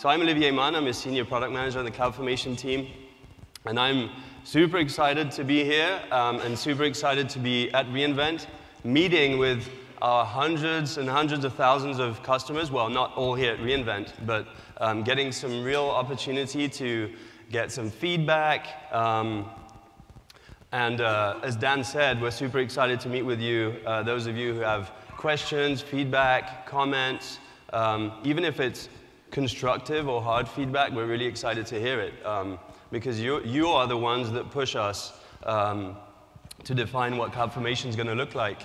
so I'm Olivier Mann. I'm a senior product manager on the CloudFormation team. And I'm super excited to be here um, and super excited to be at reInvent, meeting with our hundreds and hundreds of thousands of customers. Well, not all here at reInvent, but um, getting some real opportunity to get some feedback. Um, and uh, as Dan said, we're super excited to meet with you, uh, those of you who have questions, feedback, comments, um, even if it's constructive or hard feedback, we're really excited to hear it um, because you, you are the ones that push us um, to define what CloudFormation is going to look like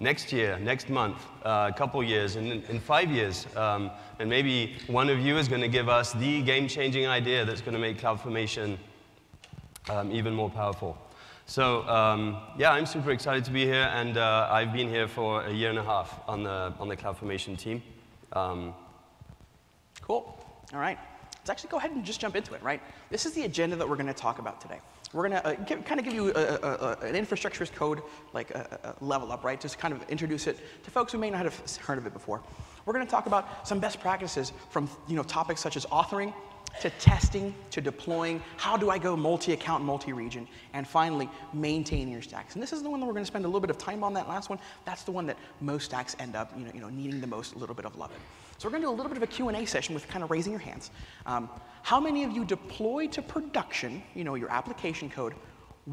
next year, next month, uh, a couple years, and in, five years. Um, and maybe one of you is going to give us the game changing idea that's going to make CloudFormation um, even more powerful. So, um, yeah, I'm super excited to be here, and uh, I've been here for a year and a half on the, on the CloudFormation team. Um, cool. All right. Let's actually go ahead and just jump into it, right? This is the agenda that we're going to talk about today. We're going to uh, kind of give you a, a, a, an infrastructure as code, like a, level up, right? Just kind of introduce it to folks who may not have heard of it before. We're going to talk about some best practices from you know, topics such as authoring, to testing, to deploying, how do I go multi-account, multi-region, and finally, maintaining your stacks. And this is the one that we're going to spend a little bit of time on, that last one. That's the one that most stacks end up you know, you know, needing the most, a little bit of love in. So we're going to do a little bit of a Q&A session with kind of raising your hands. Um, how many of you deploy to production, you know, your application code,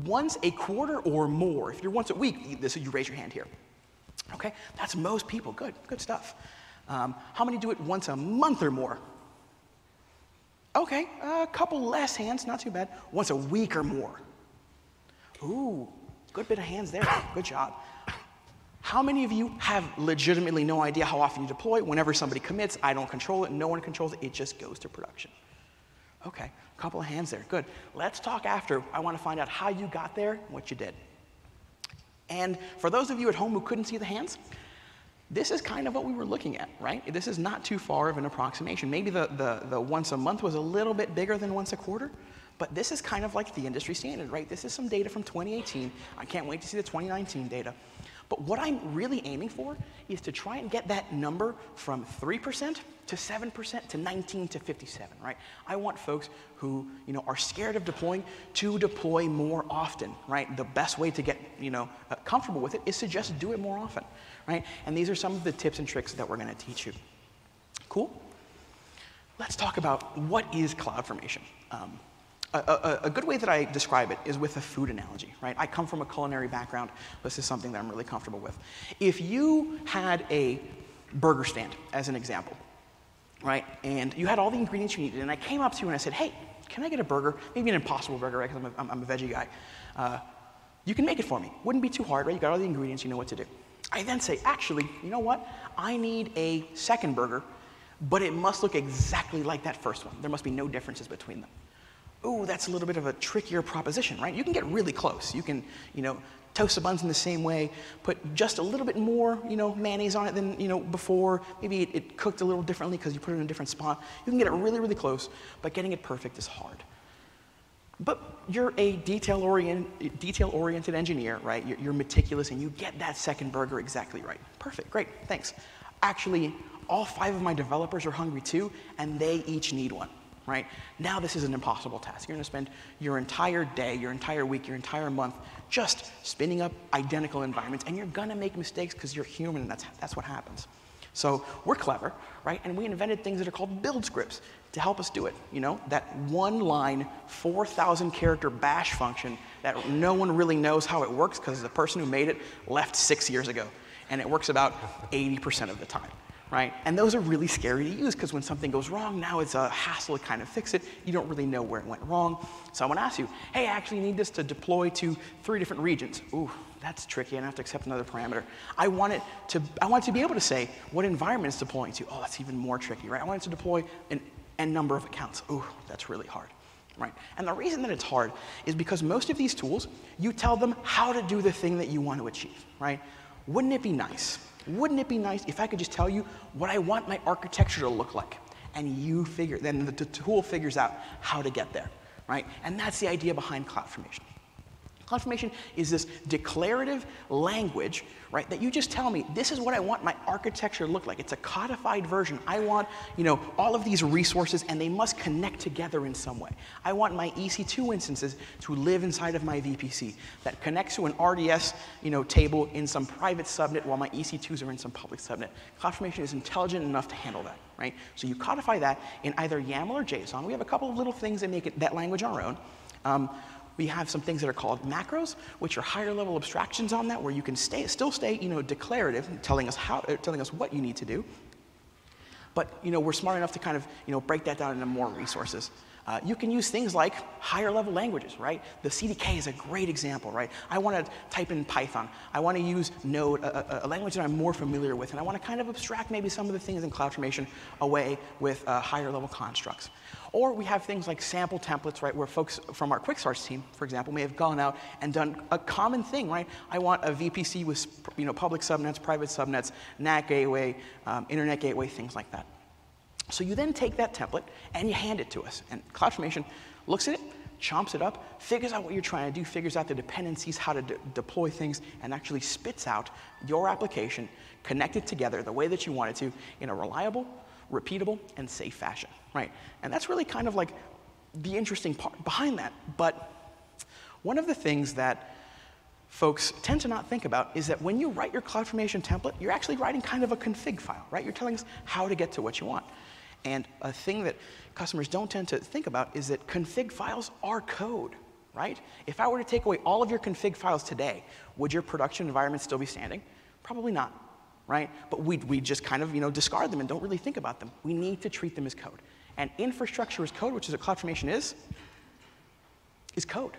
once a quarter or more? If you're once a week, this, you raise your hand here. Okay, that's most people. Good, good stuff. Um, how many do it once a month or more? Okay, a couple less hands, not too bad. Once a week or more. Ooh, good bit of hands there. Good job. How many of you have legitimately no idea how often you deploy? Whenever somebody commits, I don't control it, no one controls it, it just goes to production. Okay, a couple of hands there. Good. Let's talk after. I want to find out how you got there and what you did. And for those of you at home who couldn't see the hands, this is kind of what we were looking at, right? This is not too far of an approximation. Maybe the, the, the once a month was a little bit bigger than once a quarter, but this is kind of like the industry standard, right? This is some data from 2018. I can't wait to see the 2019 data. But what I'm really aiming for is to try and get that number from 3% to 7% to 19 to 57, right? I want folks who, you know, are scared of deploying to deploy more often, right? The best way to get, you know, uh, comfortable with it is to just do it more often, right? And these are some of the tips and tricks that we're going to teach you. Cool? Let's talk about what is CloudFormation. Um, a, a, a, good way that I describe it is with a food analogy, right? I come from a culinary background. This is something that I'm really comfortable with. If you had a burger stand, as an example, right, and you had all the ingredients you needed, and I came up to you and I said, hey, can I get a burger? Maybe an impossible burger, right, because I'm, I'm, a veggie guy. Uh, you can make it for me. Wouldn't be too hard, right? You got all the ingredients, you know what to do. I then say, actually, you know what? I need a second burger, but it must look exactly like that first one. There must be no differences between them. Ooh, that's a little bit of a trickier proposition, right? You can get really close. You can, you know, toast the buns in the same way, put just a little bit more, you know, mayonnaise on it than, you know, before. Maybe it, it cooked a little differently because you put it in a different spot. You can get it really, really close, but getting it perfect is hard. But you're a detail-oriented, detail-oriented engineer, right? You're, you're meticulous and you get that second burger exactly right. Perfect, great, thanks. Actually, all five of my developers are hungry too, and they each need one right? Now this is an impossible task. You're going to spend your entire day, your entire week, your entire month just spinning up identical environments, and you're going to make mistakes because you're human, and that's, that's what happens. So we're clever, right? And we invented things that are called build scripts to help us do it. You know, that one line, 4,000 character bash function that no one really knows how it works because the person who made it left six years ago. And it works about 80% of the time right? And those are really scary to use because when something goes wrong, now it's a hassle to kind of fix it. You don't really know where it went wrong. Someone asks you, hey, I actually need this to deploy to three different regions. Ooh, that's tricky. I have to accept another parameter. I want it to, I want to be able to say what environment it's deploying to. Oh, that's even more tricky, right? I want it to deploy an n number of accounts. Ooh, that's really hard. Right? And the reason that it's hard is because most of these tools, you tell them how to do the thing that you want to achieve, right? Wouldn't it be nice wouldn't it be nice if I could just tell you what I want my architecture to look like? And you figure, then the, tool figures out how to get there, right? And that's the idea behind CloudFormation. CloudFormation is this declarative language, right, that you just tell me, this is what I want my architecture to look like. It's a codified version. I want, you know, all of these resources and they must connect together in some way. I want my EC2 instances to live inside of my VPC that connects to an RDS, you know, table in some private subnet while my EC2s are in some public subnet. CloudFormation is intelligent enough to handle that, right? So you codify that in either YAML or JSON. We have a couple of little things that make it, that language our own. Um, we have some things that are called macros, which are higher level abstractions on that, where you can stay, still stay, you know, declarative, telling us how, telling us what you need to do. But you know, we're smart enough to kind of you know, break that down into more resources. Uh, you can use things like higher level languages, right? The CDK is a great example, right? I want to type in Python. I want to use Node, a, a, language that I'm more familiar with, and I want to kind of abstract maybe some of the things in CloudFormation away with uh, higher level constructs. Or we have things like sample templates, right, where folks from our quick starts team, for example, may have gone out and done a common thing, right? I want a VPC with you know, public subnets, private subnets, NAT gateway, um, internet gateway, things like that. So you then take that template and you hand it to us. And CloudFormation looks at it, chomps it up, figures out what you're trying to do, figures out the dependencies, how to de deploy things, and actually spits out your application connected together the way that you want it to in a reliable, repeatable, and safe fashion, right? And that's really kind of like the interesting part behind that. But one of the things that folks tend to not think about is that when you write your CloudFormation template, you're actually writing kind of a config file, right? You're telling us how to get to what you want. And a thing that customers don't tend to think about is that config files are code, right? If I were to take away all of your config files today, would your production environment still be standing? Probably not, right? But we we just kind of you know, discard them and don't really think about them. We need to treat them as code. And infrastructure as code, which is what CloudFormation is, is code,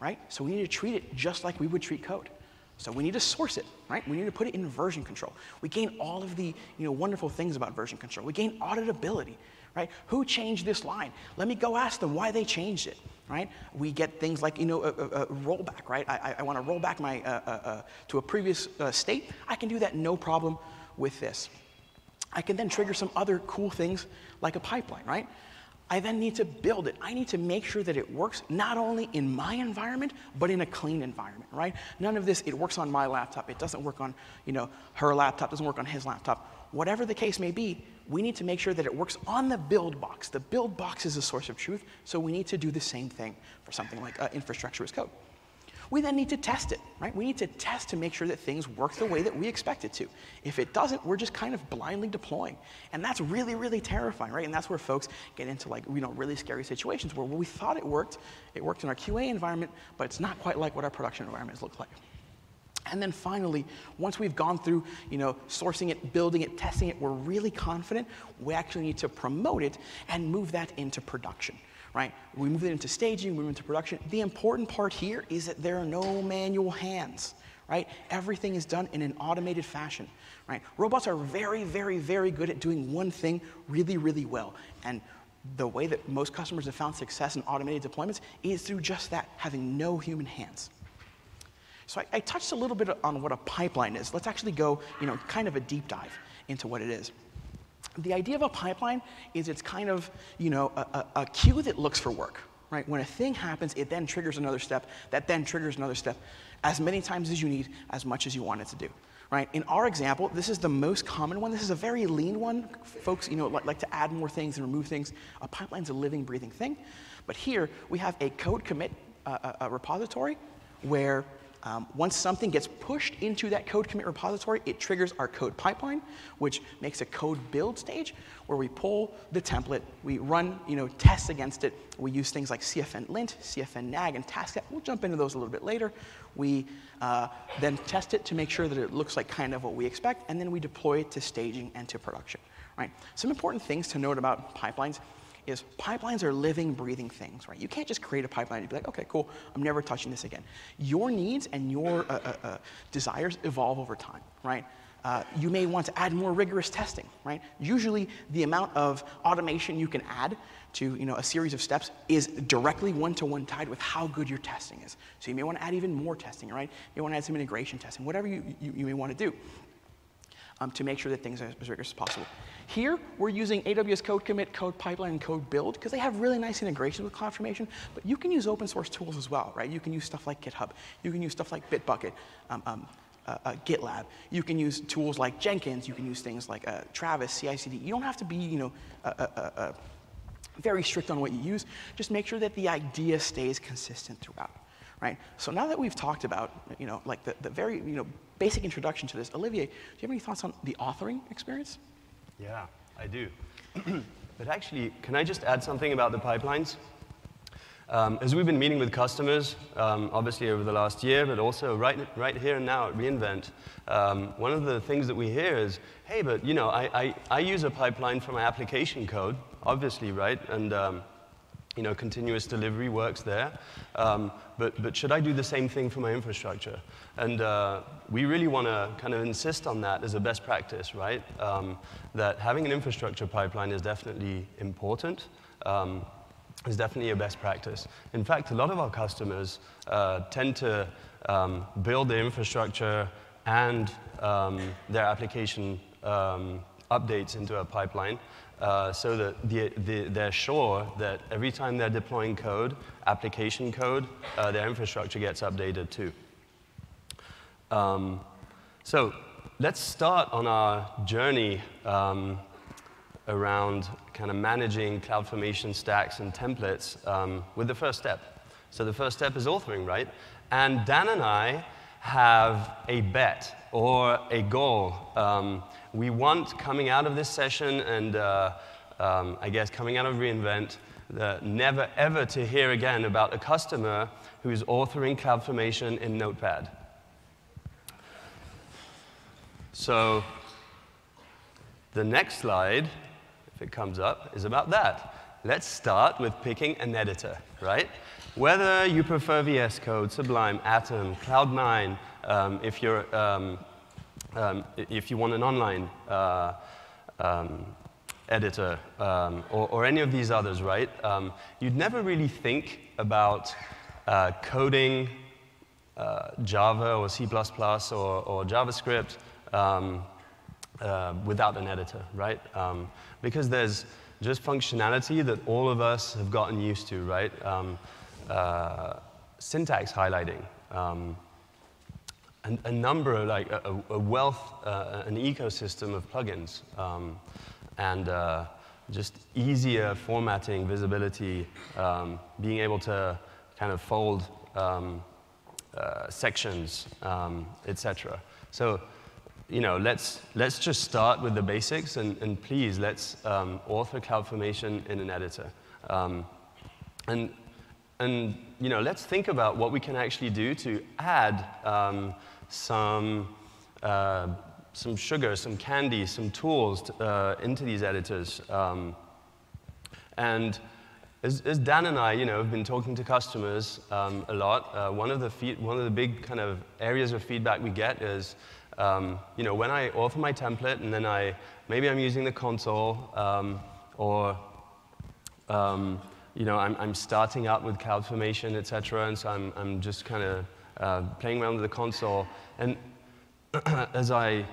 right? So we need to treat it just like we would treat code. So we need to source it, right? We need to put it in version control. We gain all of the you know, wonderful things about version control. We gain auditability, right? Who changed this line? Let me go ask them why they changed it, right? We get things like, you know, a, a, a rollback, right? I, I want to roll back my, uh, uh, uh, to a previous uh, state. I can do that no problem with this. I can then trigger some other cool things like a pipeline, right? I then need to build it. I need to make sure that it works not only in my environment, but in a clean environment, right? None of this, it works on my laptop, it doesn't work on, you know, her laptop, doesn't work on his laptop. Whatever the case may be, we need to make sure that it works on the build box. The build box is a source of truth, so we need to do the same thing for something like uh, infrastructure as code. We then need to test it, right? We need to test to make sure that things work the way that we expect it to. If it doesn't, we're just kind of blindly deploying. And that's really, really terrifying, right? And that's where folks get into like, you know, really scary situations where we thought it worked, it worked in our QA environment, but it's not quite like what our production environments look like. And then finally, once we've gone through, you know, sourcing it, building it, testing it, we're really confident, we actually need to promote it and move that into production right? We move it into staging, we move it into production. The important part here is that there are no manual hands, right? Everything is done in an automated fashion, right? Robots are very, very, very good at doing one thing really, really well. And the way that most customers have found success in automated deployments is through just that, having no human hands. So I, I touched a little bit on what a pipeline is. Let's actually go, you know, kind of a deep dive into what it is. The idea of a pipeline is it's kind of, you know, a, a, a queue that looks for work, right? When a thing happens, it then triggers another step, that then triggers another step, as many times as you need, as much as you want it to do, right? In our example, this is the most common one. This is a very lean one. Folks, you know, like, like to add more things and remove things. A pipeline's a living, breathing thing. But here, we have a code commit uh, a, a repository where um, once something gets pushed into that code commit repository, it triggers our code pipeline, which makes a code build stage where we pull the template, we run you know, tests against it. We use things like CFN lint, CFN nag, and TaskCat. We'll jump into those a little bit later. We uh, then test it to make sure that it looks like kind of what we expect, and then we deploy it to staging and to production. Right? Some important things to note about pipelines is pipelines are living, breathing things, right? You can't just create a pipeline and be like, okay, cool, I'm never touching this again. Your needs and your uh, uh, uh, desires evolve over time, right? Uh, you may want to add more rigorous testing, right? Usually, the amount of automation you can add to you know, a series of steps is directly one-to-one tied with how good your testing is. So you may want to add even more testing, right? You want to add some integration testing, whatever you, you, you may want to do. um, to make sure that things are as rigorous as possible. Here, we're using AWS Code Commit, Code Pipeline, and Code Build because they have really nice integrations with CloudFormation, but you can use open source tools as well, right? You can use stuff like GitHub. You can use stuff like Bitbucket, um, um, uh, uh, GitLab. You can use tools like Jenkins. You can use things like uh, Travis, CI/CD. You don't have to be, you know, uh, uh, uh, very strict on what you use. Just make sure that the idea stays consistent throughout, right? So now that we've talked about, you know, like the, the very, you know, basic introduction to this, Olivier, do you have any thoughts on the authoring experience? Yeah, I do. but actually, can I just add something about the pipelines? Um, as we've been meeting with customers, um, obviously over the last year, but also right, right here and now at reInvent, um, one of the things that we hear is, hey, but you know, I, I, I use a pipeline for my application code, obviously, right? And um, you know, continuous delivery works there. Um, but, but should I do the same thing for my infrastructure? And uh, we really want to kind of insist on that as a best practice, right? Um, that having an infrastructure pipeline is definitely important. Um, is definitely a best practice. In fact, a lot of our customers uh, tend to um, build their infrastructure and um, their application um, updates into a pipeline uh, so that the, the, they're sure that every time they're deploying code, application code, uh, their infrastructure gets updated too. Um, so let's start on our journey um, around kind of managing CloudFormation stacks and templates um, with the first step. So the first step is authoring, right? And Dan and I have a bet or a goal. Um, we want coming out of this session and uh, um, I guess coming out of reInvent, uh, never ever to hear again about a customer who is authoring CloudFormation in Notepad. So the next slide if it comes up, is about that. Let's start with picking an editor, right? Whether you prefer VS Code, Sublime, Atom, Cloud9, um, if, you're, um, um, if you want an online uh, um, editor um, or, or, any of these others, right? Um, you'd never really think about uh, coding uh, Java or C++ or, or JavaScript uh, without an editor, right? Um, because there's just functionality that all of us have gotten used to, right? Um, uh, syntax highlighting, um, a, a, number, like a, a wealth, uh, an ecosystem of plugins, um, and uh, just easier formatting, visibility, um, being able to kind of fold um, uh, sections, etc. So you know, let's, let's just start with the basics, and, and please, let's um, author CloudFormation in an editor. Um, and, and, you know, let's think about what we can actually do to add um, some, uh, some sugar, some candy, some tools to, uh, into these editors. Um, and as, as, Dan and I, you know, have been talking to customers um, a lot, uh, one, of the one of the big kind of areas of feedback we get is, um, you know, when I author my template and then I, maybe I'm using the console um, or, um, you know, I'm, I'm, starting out with CloudFormation, et cetera, and so I'm, I'm just kind of uh, playing around with the console. And as I,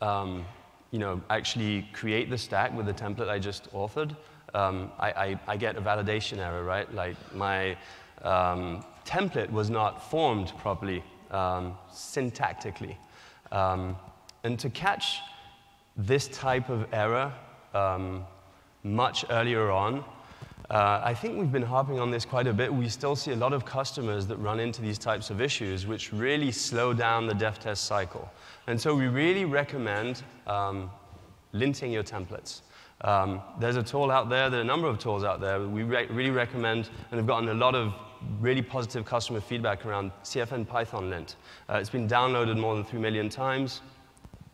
um, you know, actually create the stack with the template I just authored, um, I, I, I, get a validation error, right? Like my um, template was not formed properly um, syntactically. Um, and to catch this type of error um, much earlier on, uh, I think we've been harping on this quite a bit. We still see a lot of customers that run into these types of issues, which really slow down the dev test cycle. And so we really recommend um, linting your templates. Um, there's a tool out there, there are a number of tools out there. We re really recommend, and have gotten a lot of really positive customer feedback around CFN Python lint. Uh, it's been downloaded more than 3 million times.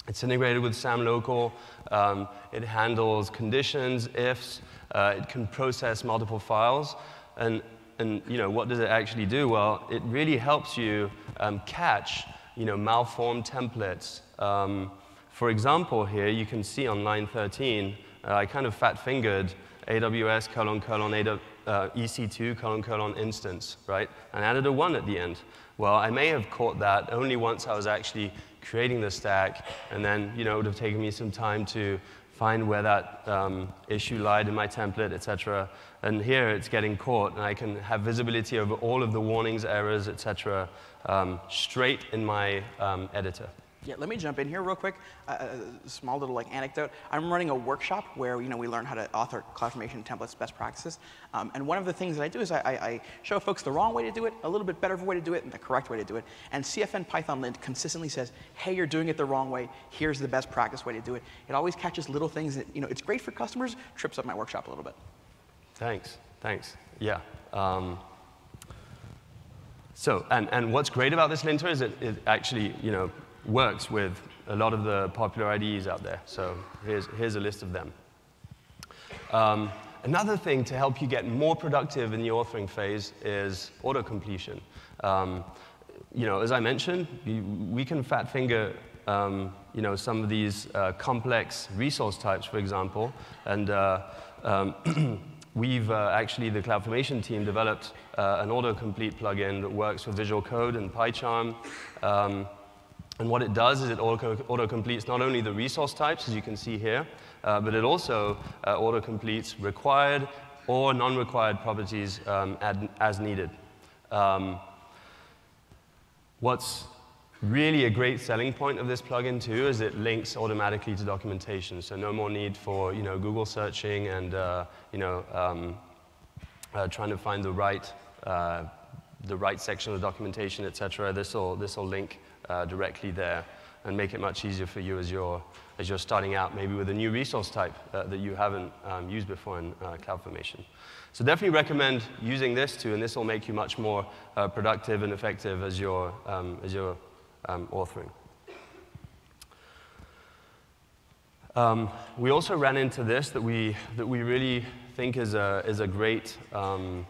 It's integrated with SAM Local. Um, it handles conditions, ifs. Uh, it can process multiple files. And, and you know, what does it actually do? Well, it really helps you um, catch you know, malformed templates. Um, for example, here you can see on line 13, uh, I kind of fat-fingered AWS colon colon AWS uh, EC2 colon colon instance, right? And added a one at the end. Well, I may have caught that only once I was actually creating the stack, and then you know, it would have taken me some time to find where that um, issue lied in my template, etc. And here it's getting caught, and I can have visibility over all of the warnings, errors, etc., um, straight in my um, editor. Yeah, let me jump in here real quick. Uh, a small little like anecdote. I'm running a workshop where you know we learn how to author CloudFormation templates, best practices. Um, and one of the things that I do is I, I, I, show folks the wrong way to do it, a little bit better way to do it, and the correct way to do it. And CFN Python Lint consistently says, "Hey, you're doing it the wrong way. Here's the best practice way to do it." It always catches little things that you know. It's great for customers. Trips up my workshop a little bit. Thanks. Thanks. Yeah. Um, so, and, and what's great about this linter is it, it actually, you know, works with a lot of the popular IDEs out there. So here's, here's a list of them. Um, another thing to help you get more productive in the authoring phase is auto-completion. Um, you know, as I mentioned, we can fat finger um, you know, some of these uh, complex resource types, for example, and uh, um, we've uh, actually, the CloudFormation team, developed uh, an autocomplete plugin that works with Visual Code and PyCharm. Um, and what it does is it auto-completes not only the resource types, as you can see here, uh, but it also uh, auto-completes required or non-required properties um, ad, as needed. Um, what's really a great selling point of this plugin too is it links automatically to documentation, so no more need for you know Google searching and uh, you know um, uh, trying to find the right uh, the right section of the documentation, etc. This will this will link uh, directly there and make it much easier for you as you're, as you're starting out, maybe with a new resource type uh, that you haven't um, used before in uh, CloudFormation. So definitely recommend using this too, and this will make you much more uh, productive and effective as you're, um, as you're um, authoring. Um, we also ran into this that we, that we really think is a, is a great um,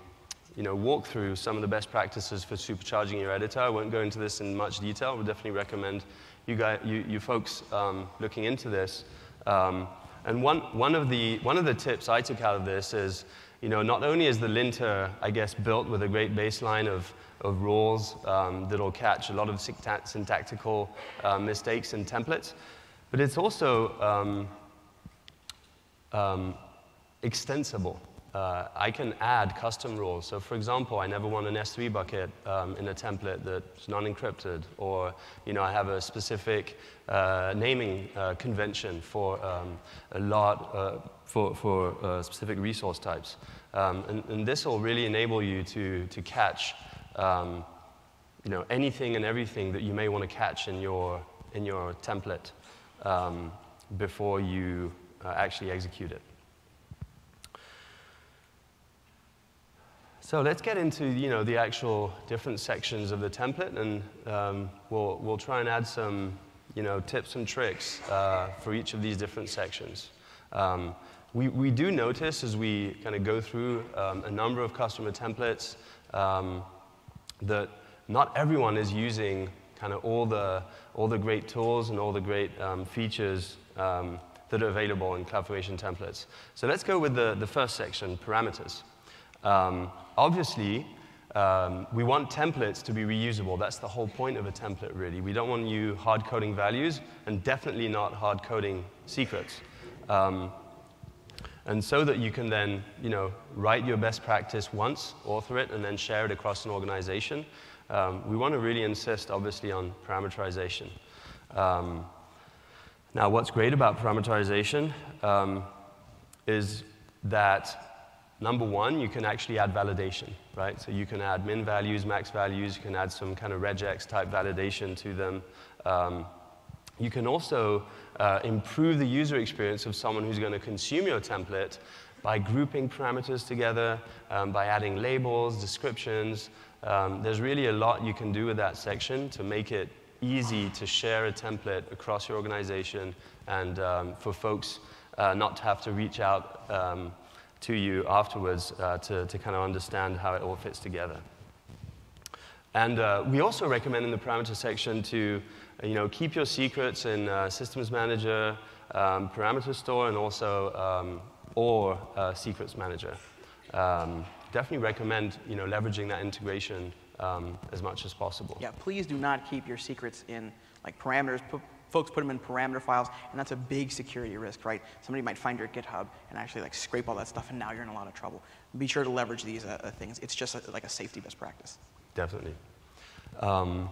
you know, walk through some of the best practices for supercharging your editor. I won't go into this in much detail. Would definitely recommend you, guys, you, you folks um, looking into this. Um, and one, one, of the, one of the tips I took out of this is, you know, not only is the linter, I guess, built with a great baseline of, of rules um, that'll catch a lot of syntactical uh, mistakes in templates, but it's also um, um, extensible uh, I can add custom rules. So for example, I never want an S3 bucket um, in a template that's non-encrypted, or you know, I have a specific uh, naming uh, convention for um, a lot, uh, for, for uh, specific resource types. Um, and, and, this will really enable you to, to catch um, you know, anything and everything that you may want to catch in your, in your template um, before you uh, actually execute it. So let's get into you know, the actual different sections of the template, and um, we'll, we'll try and add some you know, tips and tricks uh, for each of these different sections. Um, we, we do notice as we kind of go through um, a number of customer templates um, that not everyone is using kind of all the, all the great tools and all the great um, features um, that are available in CloudFormation templates. So let's go with the, the first section, parameters. Obviously, um, we want templates to be reusable. That's the whole point of a template, really. We don't want you hard coding values, and definitely not hard coding secrets. Um, and so that you can then, you know, write your best practice once, author it, and then share it across an organization. Um, we want to really insist, obviously, on parameterization. Um, now, what's great about parameterization um, is that Number one, you can actually add validation, right? So you can add min values, max values, you can add some kind of regex type validation to them. Um, you can also uh, improve the user experience of someone who's going to consume your template by grouping parameters together, um, by adding labels, descriptions. Um, there's really a lot you can do with that section to make it easy to share a template across your organization and um, for folks uh, not to have to reach out um, to you afterwards uh, to, to kind of understand how it all fits together. And uh, we also recommend in the parameter section to you know, keep your secrets in uh, Systems Manager, um, Parameter Store, and also um, or uh, Secrets Manager. Um, definitely recommend you know, leveraging that integration um, as much as possible. Yeah, please do not keep your secrets in Like parameters, folks put them in parameter files, and that's a big security risk, right? Somebody might find your GitHub and actually like scrape all that stuff, and now you're in a lot of trouble. Be sure to leverage these uh, uh things. It's just a, like a safety best practice. Definitely. Um,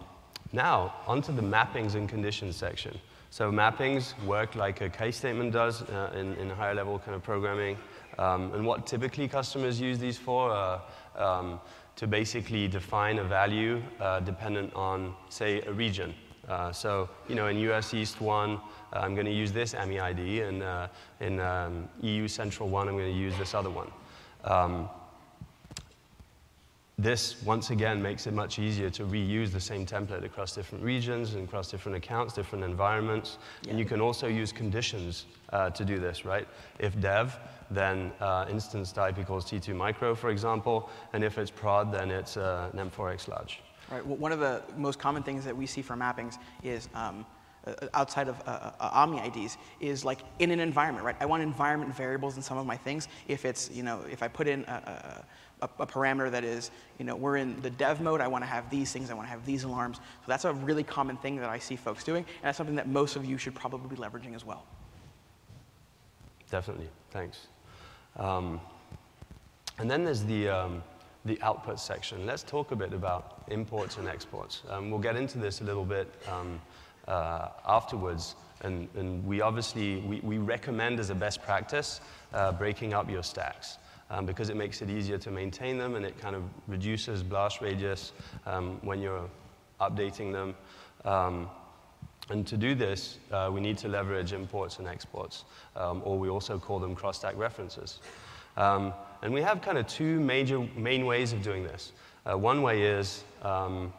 now, onto the mappings and conditions section. So mappings work like a case statement does uh, in, in higher level kind of programming. Um, and what typically customers use these for uh, um, to basically define a value uh, dependent on, say, a region. Uh, so, you know, in US East 1, uh, I'm going to use this AMI ID, and uh, in um, EU Central 1, I'm going to use this other one. Um, this, once again, makes it much easier to reuse the same template across different regions and across different accounts, different environments. Yeah. And you can also use conditions uh, to do this, right? If dev, then uh, instance type equals T2 micro, for example. And if it's prod, then it's uh, NEM4X large. Right. Well, one of the most common things that we see for mappings is um, uh, outside of uh, uh, AMI IDs is like in an environment, right? I want environment variables in some of my things. If it's, you know, if I put in a, a, a parameter that is, you know, we're in the dev mode, I want to have these things, I want to have these alarms. So that's a really common thing that I see folks doing, and that's something that most of you should probably be leveraging as well. Definitely, thanks. Um, and then there's the, um, the output section. Let's talk a bit about imports and exports. Um, we'll get into this a little bit um, uh, afterwards. And, and, we obviously, we, we, recommend as a best practice uh, breaking up your stacks um, because it makes it easier to maintain them and it kind of reduces blast radius um, when you're updating them. Um, and to do this, uh, we need to leverage imports and exports, um, or we also call them cross-stack references. Um, and we have kind of two major main ways of doing this. Uh, one way is um,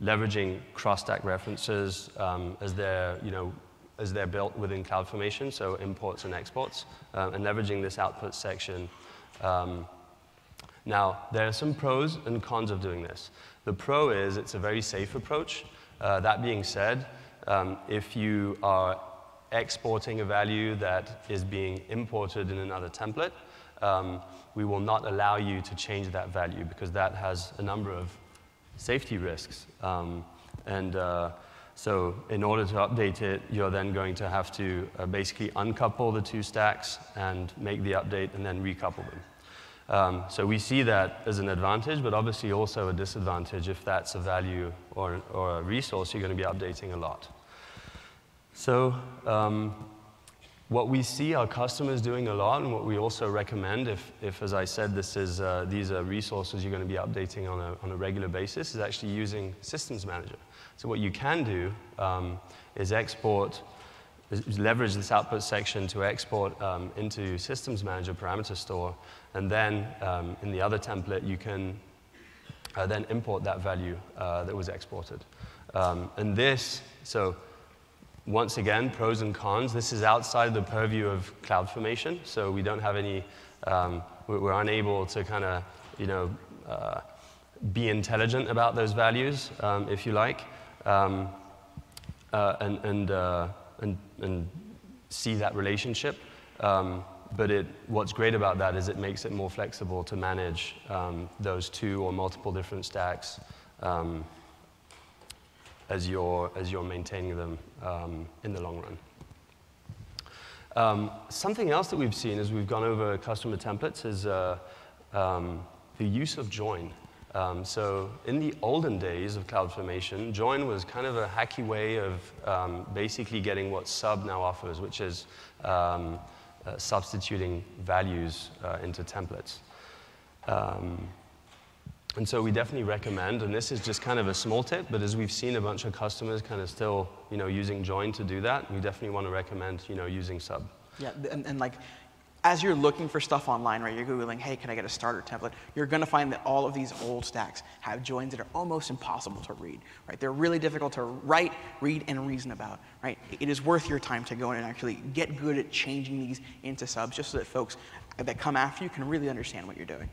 leveraging cross-stack references um, as they're, you know, as they're built within CloudFormation, so imports and exports, uh, and leveraging this output section. Um, now, there are some pros and cons of doing this. The pro is it's a very safe approach. Uh, that being said, um, if you are exporting a value that is being imported in another template, um, we will not allow you to change that value because that has a number of safety risks. Um, and uh, so in order to update it, you're then going to have to uh, basically uncouple the two stacks and make the update and then recouple them. Um, so we see that as an advantage, but obviously also a disadvantage if that's a value or, or a resource you're going to be updating a lot. So um, what we see our customers doing a lot, and what we also recommend, if, if as I said, this is, uh, these are resources you're going to be updating on a, on a regular basis, is actually using Systems Manager. So what you can do um, is export, is leverage this output section to export um, into Systems Manager parameter store, and then um, in the other template, you can uh, then import that value uh, that was exported. Um, and this, so once again, pros and cons. This is outside the purview of CloudFormation, so we don't have any, um, we're unable to kind of, you know, uh, be intelligent about those values, um, if you like, um, uh, and, and, uh, and, and, see that relationship. Um, but it, what's great about that is it makes it more flexible to manage um, those two or multiple different stacks um, as you're, as you're maintaining them um, in the long run. Um, something else that we've seen as we've gone over customer templates is uh, um, the use of join. Um, so in the olden days of CloudFormation, join was kind of a hacky way of um, basically getting what sub now offers, which is um, uh, substituting values uh, into templates. Um, and so we definitely recommend, and this is just kind of a small tip, but as we've seen a bunch of customers kind of still, you know, using join to do that, we definitely want to recommend, you know, using sub. Yeah, and, and like, as you're looking for stuff online, right, you're Googling, hey, can I get a starter template? You're going to find that all of these old stacks have joins that are almost impossible to read, right? They're really difficult to write, read, and reason about, right? It is worth your time to go in and actually get good at changing these into subs just so that folks that come after you can really understand what you're doing.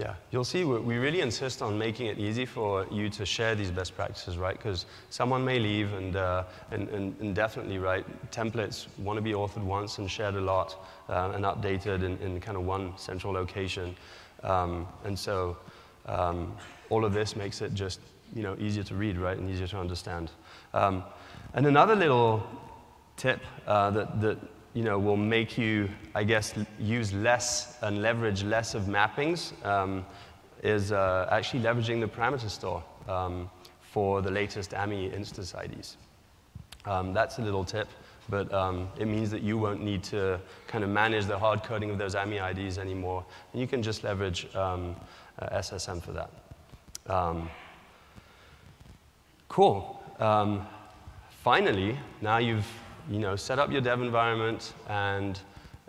Yeah, you'll see we really insist on making it easy for you to share these best practices, right? Because someone may leave and, uh, and, and, and, definitely, right, templates want to be authored once and shared a lot uh, and updated in, in, kind of one central location. Um, and so um, all of this makes it just you know, easier to read, right, and easier to understand. Um, and another little tip uh, that, that you know, will make you, I guess, use less and leverage less of mappings um, is uh, actually leveraging the parameter store um, for the latest AMI instance IDs. Um, that's a little tip, but um, it means that you won't need to kind of manage the hard coding of those AMI IDs anymore, and you can just leverage um, uh, SSM for that. Um, cool. Finally, now you've you know, set up your dev environment and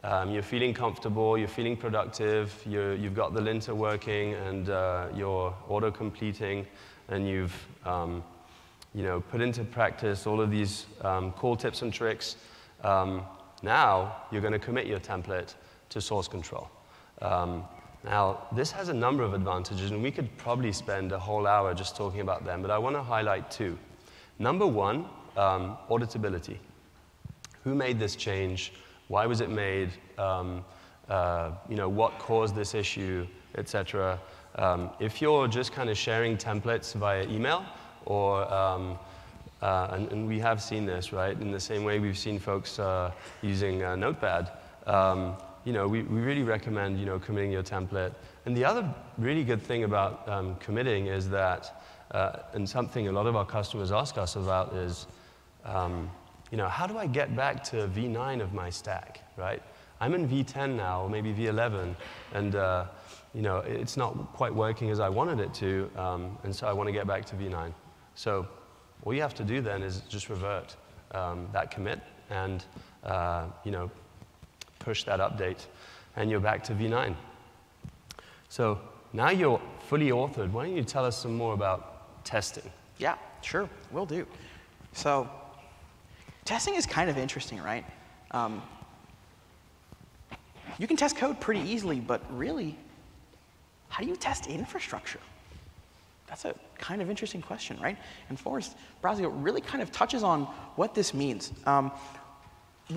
um, you're feeling comfortable, you're feeling productive, you have got the linter working and uh, you're auto-completing and you've um, you know, put into practice all of these um, cool tips and tricks. Um, now you're going to commit your template to source control. Um, now, this has a number of advantages, and we could probably spend a whole hour just talking about them, but I want to highlight two. Number one, um, auditability. Who made this change? Why was it made? Um, uh, you know, what caused this issue, etc. Um, if you're just kind of sharing templates via email, or um, uh, and, and, we have seen this, right? In the same way we've seen folks uh, using uh, Notepad. Um, you know, we, we really recommend, you know, committing your template. And the other really good thing about um, committing is that, uh, and something a lot of our customers ask us about is, um, you know, how do I get back to V9 of my stack, right? I'm in V10 now, or maybe V11, and uh, you know, it's not quite working as I wanted it to, um, and so I want to get back to V9. So all you have to do then is just revert um, that commit and uh, you know, push that update, and you're back to V9. So now you're fully authored. Why don't you tell us some more about testing? Yeah, sure, will do. So testing is kind of interesting, right? Um, you can test code pretty easily, but really, how do you test infrastructure? That's a kind of interesting question, right? And Forrest Brazeal really kind of touches on what this means. Um,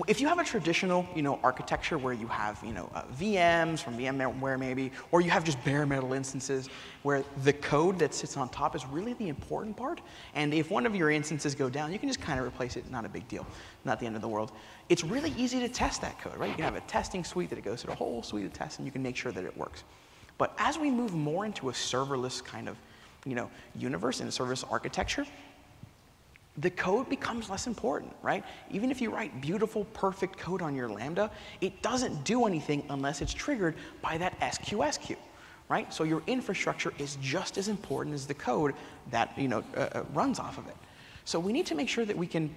if you have a traditional, you know, architecture where you have, you know, uh, VMs from VMware maybe, or you have just bare metal instances where the code that sits on top is really the important part, and if one of your instances go down, you can just kind of replace it, not a big deal, not the end of the world. It's really easy to test that code, right? You can have a testing suite that it goes through a whole suite of tests, and you can make sure that it works. But as we move more into a serverless kind of, you know, universe and a serverless architecture, the code becomes less important, right? Even if you write beautiful, perfect code on your Lambda, it doesn't do anything unless it's triggered by that SQS right? So your infrastructure is just as important as the code that you know uh, uh, runs off of it. So we need to make sure that we can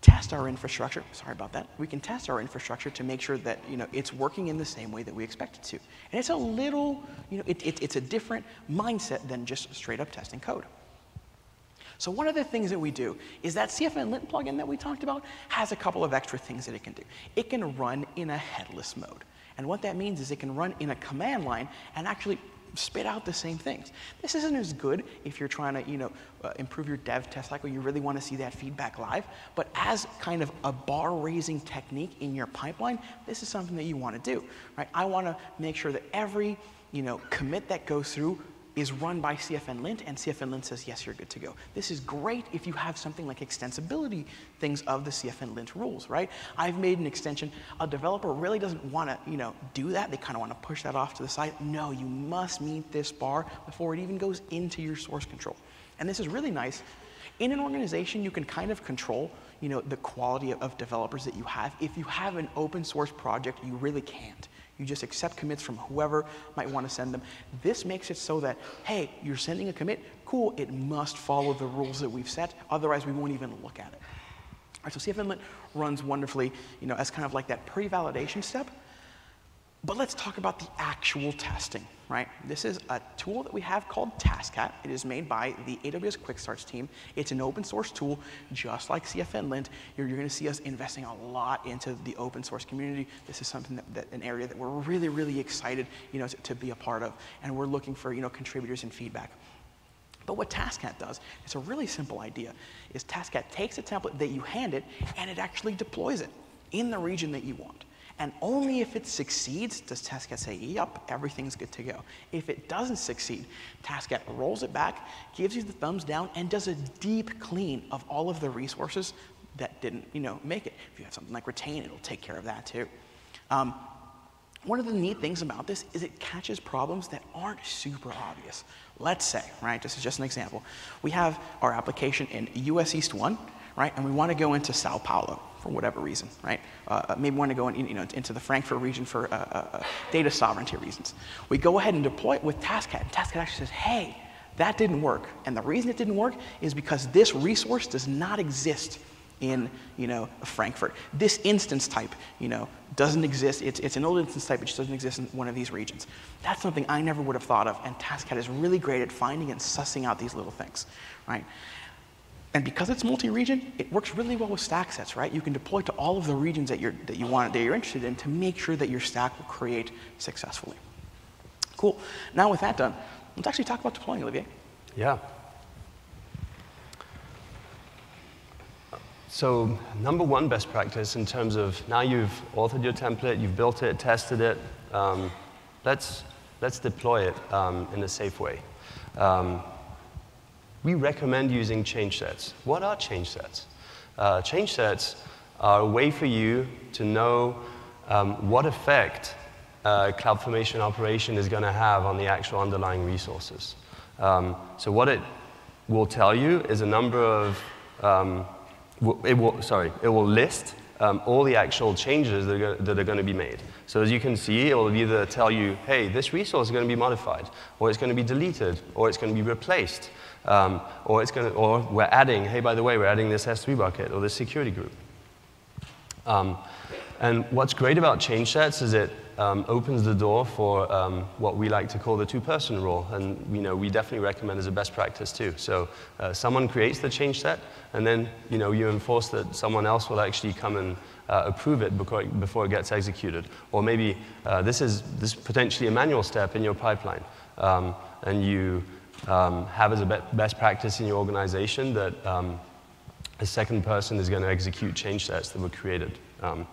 test our infrastructure. Sorry about that. We can test our infrastructure to make sure that you know it's working in the same way that we expect it to. And it's a little, you know, it, it, it's a different mindset than just straight up testing code. So one of the things that we do is that CFN lint plugin that we talked about has a couple of extra things that it can do. It can run in a headless mode. And what that means is it can run in a command line and actually spit out the same things. This isn't as good if you're trying to, you know, uh, improve your dev test cycle. You really want to see that feedback live. But as kind of a bar raising technique in your pipeline, this is something that you want to do, right? I want to make sure that every, you know, commit that goes through is run by CFN Lint, and CFN Lint says, yes, you're good to go. This is great if you have something like extensibility things of the CFN Lint rules, right? I've made an extension. A developer really doesn't want to, you know, do that. They kind of want to push that off to the side. No, you must meet this bar before it even goes into your source control. And this is really nice. In an organization, you can kind of control, you know, the quality of, of developers that you have. If you have an open source project, you really can't. You just accept commits from whoever might want to send them. This makes it so that, hey, you're sending a commit, cool, it must follow the rules that we've set, otherwise we won't even look at it. All right, so CFN Lint runs wonderfully, you know, as kind of like that pre-validation step. But let's talk about the actual testing, right? This is a tool that we have called TaskCat. It is made by the AWS QuickStarts team. It's an open source tool, just like CFN Lint. You're, you're going to see us investing a lot into the open source community. This is something that, that an area that we're really, really excited, you know, to, to be a part of, and we're looking for, you know, contributors and feedback. But what TaskCat does, it's a really simple idea, is TaskCat takes a template that you hand it, and it actually deploys it in the region that you want. And only if it succeeds does TaskCat say, yep, everything's good to go. If it doesn't succeed, TaskCat rolls it back, gives you the thumbs down, and does a deep clean of all of the resources that didn't you know, make it. If you have something like retain, it'll take care of that too. Um, one of the neat things about this is it catches problems that aren't super obvious. Let's say, right, this is just an example. We have our application in US East 1, right, and we want to go into Sao Paulo for whatever reason, right? Uh, uh maybe want to go in, you know, into the Frankfurt region for uh, uh, uh, data sovereignty reasons. We go ahead and deploy it with TaskCat, and TaskCat actually says, hey, that didn't work. And the reason it didn't work is because this resource does not exist in, you know, Frankfurt. This instance type, you know, doesn't exist. It's, it's an old instance type, just doesn't exist in one of these regions. That's something I never would have thought of, and TaskCat is really great at finding and sussing out these little things, right? And because it's multi-region, it works really well with stack sets, right? You can deploy to all of the regions that, you're, that you want, that you're interested in to make sure that your stack will create successfully. Cool. Now with that done, let's actually talk about deploying, Olivier. Yeah. So number one best practice in terms of now you've authored your template, you've built it, tested it, um, let's, let's deploy it um, in a safe way. Um, we recommend using change sets. What are change sets? Uh, change sets are a way for you to know um, what effect uh, CloudFormation operation is going to have on the actual underlying resources. Um, so what it will tell you is a number of, um, it will, sorry, it will list um, all the actual changes that are, that are, going to be made. So as you can see, it will either tell you, hey, this resource is going to be modified, or it's going to be deleted, or it's going to be replaced, um, or, it's gonna, or we're adding, hey, by the way, we're adding this S3 bucket or this security group. Um, and what's great about change sets is it um, opens the door for um, what we like to call the two-person rule. And you know, we definitely recommend as a best practice too. So uh, someone creates the change set, and then you, know, you enforce that someone else will actually come and uh, approve it before, it before, it gets executed. Or maybe uh, this, is, this is potentially a manual step in your pipeline, um, and you um, have as a best practice in your organization that um, a second person is going to execute change sets that were created. Um,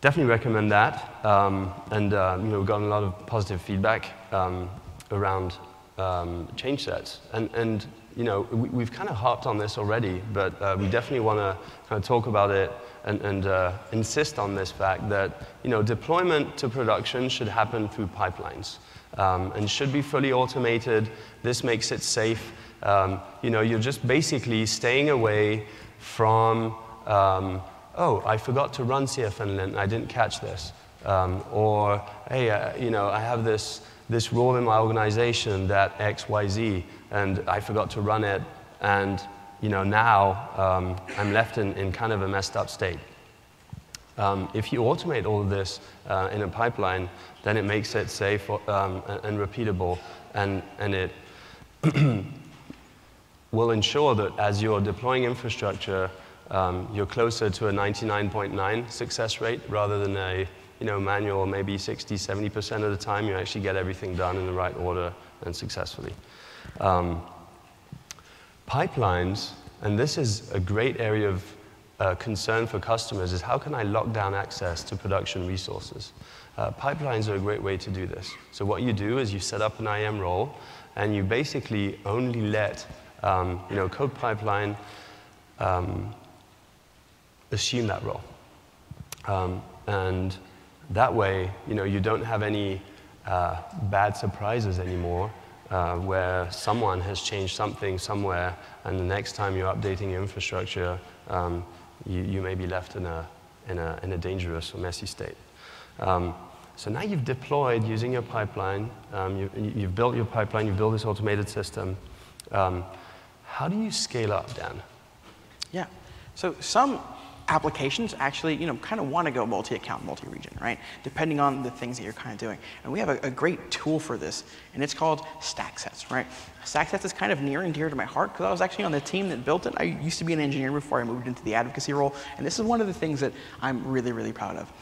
definitely recommend that. Um, and uh, you know, we've gotten a lot of positive feedback um, around um, change sets. And, and you know, we, have kind of harped on this already, but uh, we definitely want to kind of talk about it and, and uh, insist on this fact that you know, deployment to production should happen through pipelines um, and should be fully automated. This makes it safe. Um, you know, you're just basically staying away from, um, oh, I forgot to run CFNLint, and I didn't catch this. Um, or, hey, uh, you know, I have this, this rule in my organization that X, Y, Z, and I forgot to run it, and you know, now um, I'm left in, in kind of a messed up state. Um, if you automate all of this uh, in a pipeline, then it makes it safe um, and repeatable, and, and it will ensure that as you're deploying infrastructure, um, you're closer to a 99.9 success rate rather than a you know, manual, maybe 60, 70% of the time, you actually get everything done in the right order and successfully. Um, pipelines, and this is a great area of uh, concern for customers, is how can I lock down access to production resources? Uh, pipelines are a great way to do this. So what you do is you set up an IAM role, and you basically only let um, you know, CodePipeline um, assume that role. Um, and that way, you know, you don't have any uh, bad surprises anymore uh, where someone has changed something somewhere, and the next time you're updating your infrastructure, um, you, you may be left in a, in a, in a dangerous or messy state. Um, so now you've deployed using your pipeline, um, you, have built your pipeline, you've built this automated system. Um, how do you scale up, Dan? Yeah. So some applications actually, you know, kind of want to go multi-account, multi-region, right? Depending on the things that you're kind of doing. And we have a, a, great tool for this, and it's called StackSets, right? StackSets is kind of near and dear to my heart because I was actually on the team that built it. I used to be an engineer before I moved into the advocacy role, and this is one of the things that I'm really, really proud of.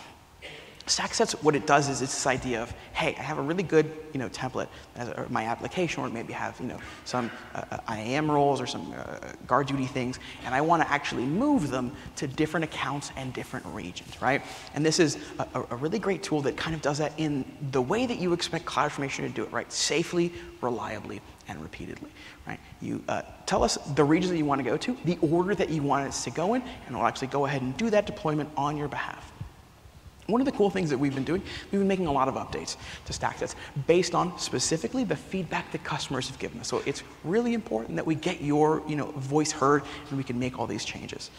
StackSets, what it does is it's this idea of, hey, I have a really good, you know, template as a, my application, or maybe have, you know, some uh, uh IAM roles or some uh, GuardDuty things, and I want to actually move them to different accounts and different regions, right? And this is a, a, really great tool that kind of does that in the way that you expect CloudFormation to do it, right? Safely, reliably, and repeatedly, right? You uh, tell us the regions that you want to go to, the order that you want us to go in, and we'll actually go ahead and do that deployment on your behalf. One of the cool things that we've been doing, we've been making a lot of updates to StackSets based on specifically the feedback that customers have given us. So it's really important that we get your you know, voice heard and we can make all these changes.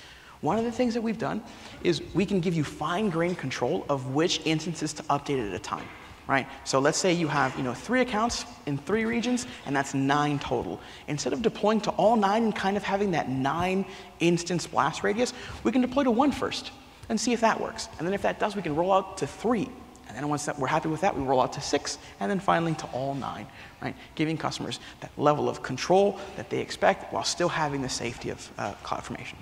One of the things that we've done is we can give you fine-grained control of which instances to update at a time, right? So let's say you have you know, three accounts in three regions, and that's nine total. Instead of deploying to all nine and kind of having that nine instance blast radius, we can deploy to one first and see if that works. And then if that does, we can roll out to three. And then once that we're happy with that, we roll out to six, and then finally to all nine, right? Giving customers that level of control that they expect while still having the safety of uh, CloudFormation.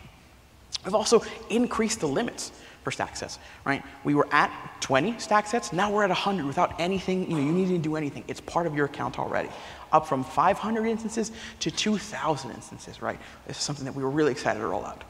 We've also increased the limits for stack sets, right? We were at 20 stack sets, now we're at 100 without anything, you know, you need to do anything. It's part of your account already. Up from 500 instances to 2,000 instances, right? This is something that we were really excited to roll out.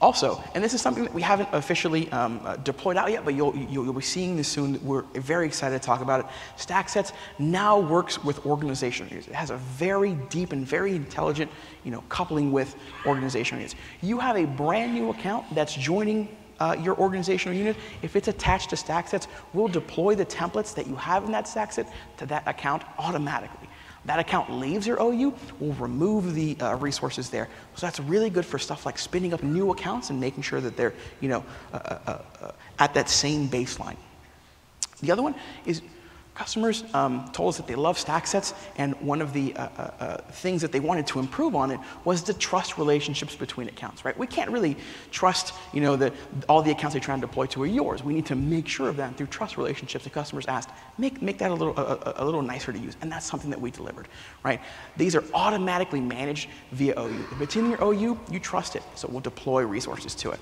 Also, and this is something that we haven't officially um, uh, deployed out yet, but you'll, you'll, you'll, be seeing this soon. We're very excited to talk about it. StackSets now works with organization units. It has a very deep and very intelligent you know, coupling with organization units. You have a brand new account that's joining uh, your organizational unit, if it's attached to StackSets, we'll deploy the templates that you have in that StackSet to that account automatically that account leaves your OU, we'll remove the uh, resources there. So that's really good for stuff like spinning up new accounts and making sure that they're, you know, uh, uh, uh, at that same baseline. The other one is Customers um, told us that they love StackSets, and one of the uh, uh, uh, things that they wanted to improve on it was the trust relationships between accounts, right? We can't really trust, you know, that all the accounts they try and deploy to are yours. We need to make sure of that through trust relationships. The customers asked, make, make that a little, a, a little nicer to use, and that's something that we delivered, right? These are automatically managed via OU. If it's in your OU, you trust it, so we'll deploy resources to it.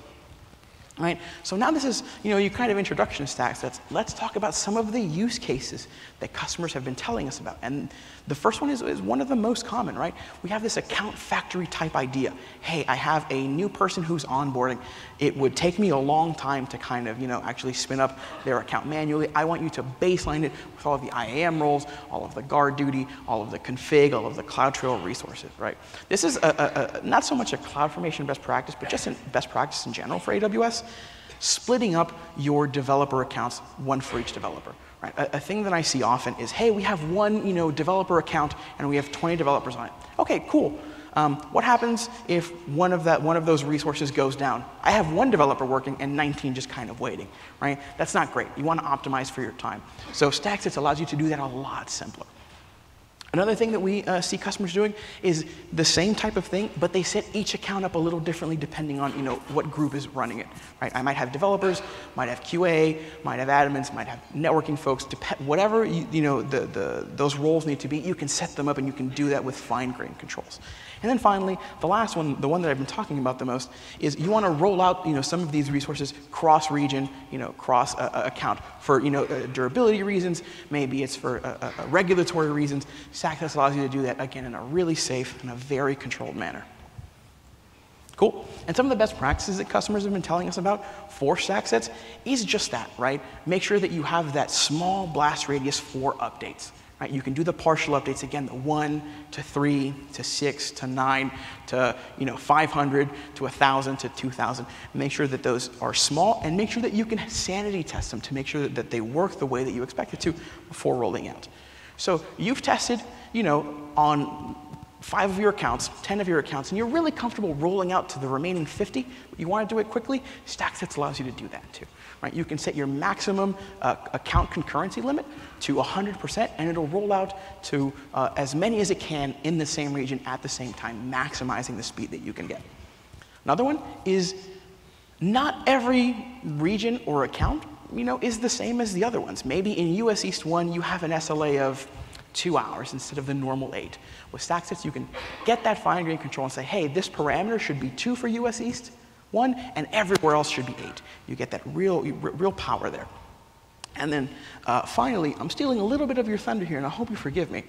Right? So now this is, you know, your kind of introduction to StackSets. Let's talk about some of the use cases that customers have been telling us about. And the first one is, is one of the most common, right? We have this account factory type idea. Hey, I have a new person who's onboarding. It would take me a long time to kind of, you know, actually spin up their account manually. I want you to baseline it with all of the IAM roles, all of the GuardDuty, all of the config, all of the CloudTrail resources, right? This is a, a, a, not so much a CloudFormation best practice, but just a best practice in general for AWS splitting up your developer accounts, one for each developer. Right? A, a, thing that I see often is, hey, we have one you know, developer account and we have 20 developers on it. Okay, cool. Um, what happens if one of, that, one of those resources goes down? I have one developer working and 19 just kind of waiting, right? That's not great. You want to optimize for your time. So StackSets allows you to do that a lot simpler. Another thing that we uh, see customers doing is the same type of thing, but they set each account up a little differently depending on you know, what group is running it. Right? I might have developers, might have QA, might have admins, might have networking folks, whatever you, you know, the, the, those roles need to be, you can set them up and you can do that with fine-grained controls. And then finally, the last one, the one that I've been talking about the most, is you want to roll out you know, some of these resources cross-region, you know, cross-account uh, for you know, uh, durability reasons, maybe it's for uh, uh, regulatory reasons. StackSets allows you to do that, again, in a really safe and a very controlled manner. Cool. And some of the best practices that customers have been telling us about for StackSets is just that, right? Make sure that you have that small blast radius for updates. Right? You can do the partial updates again, the one to three to six to nine to you know 500 to 1,000 to 2,000. Make sure that those are small and make sure that you can sanity test them to make sure that they work the way that you expect it to before rolling out. So you've tested, you know, on five of your accounts, 10 of your accounts, and you're really comfortable rolling out to the remaining 50, but you want to do it quickly, StackSets allows you to do that too. Right? You can set your maximum uh, account concurrency limit to 100%, and it'll roll out to uh, as many as it can in the same region at the same time, maximizing the speed that you can get. Another one is not every region or account you know, is the same as the other ones. Maybe in US East 1, you have an SLA of two hours instead of the normal eight. With StackSets, you can get that fine-grained control and say, hey, this parameter should be two for US East 1, and everywhere else should be eight. You get that real, real power there. And then uh, finally, I'm stealing a little bit of your thunder here, and I hope you forgive me.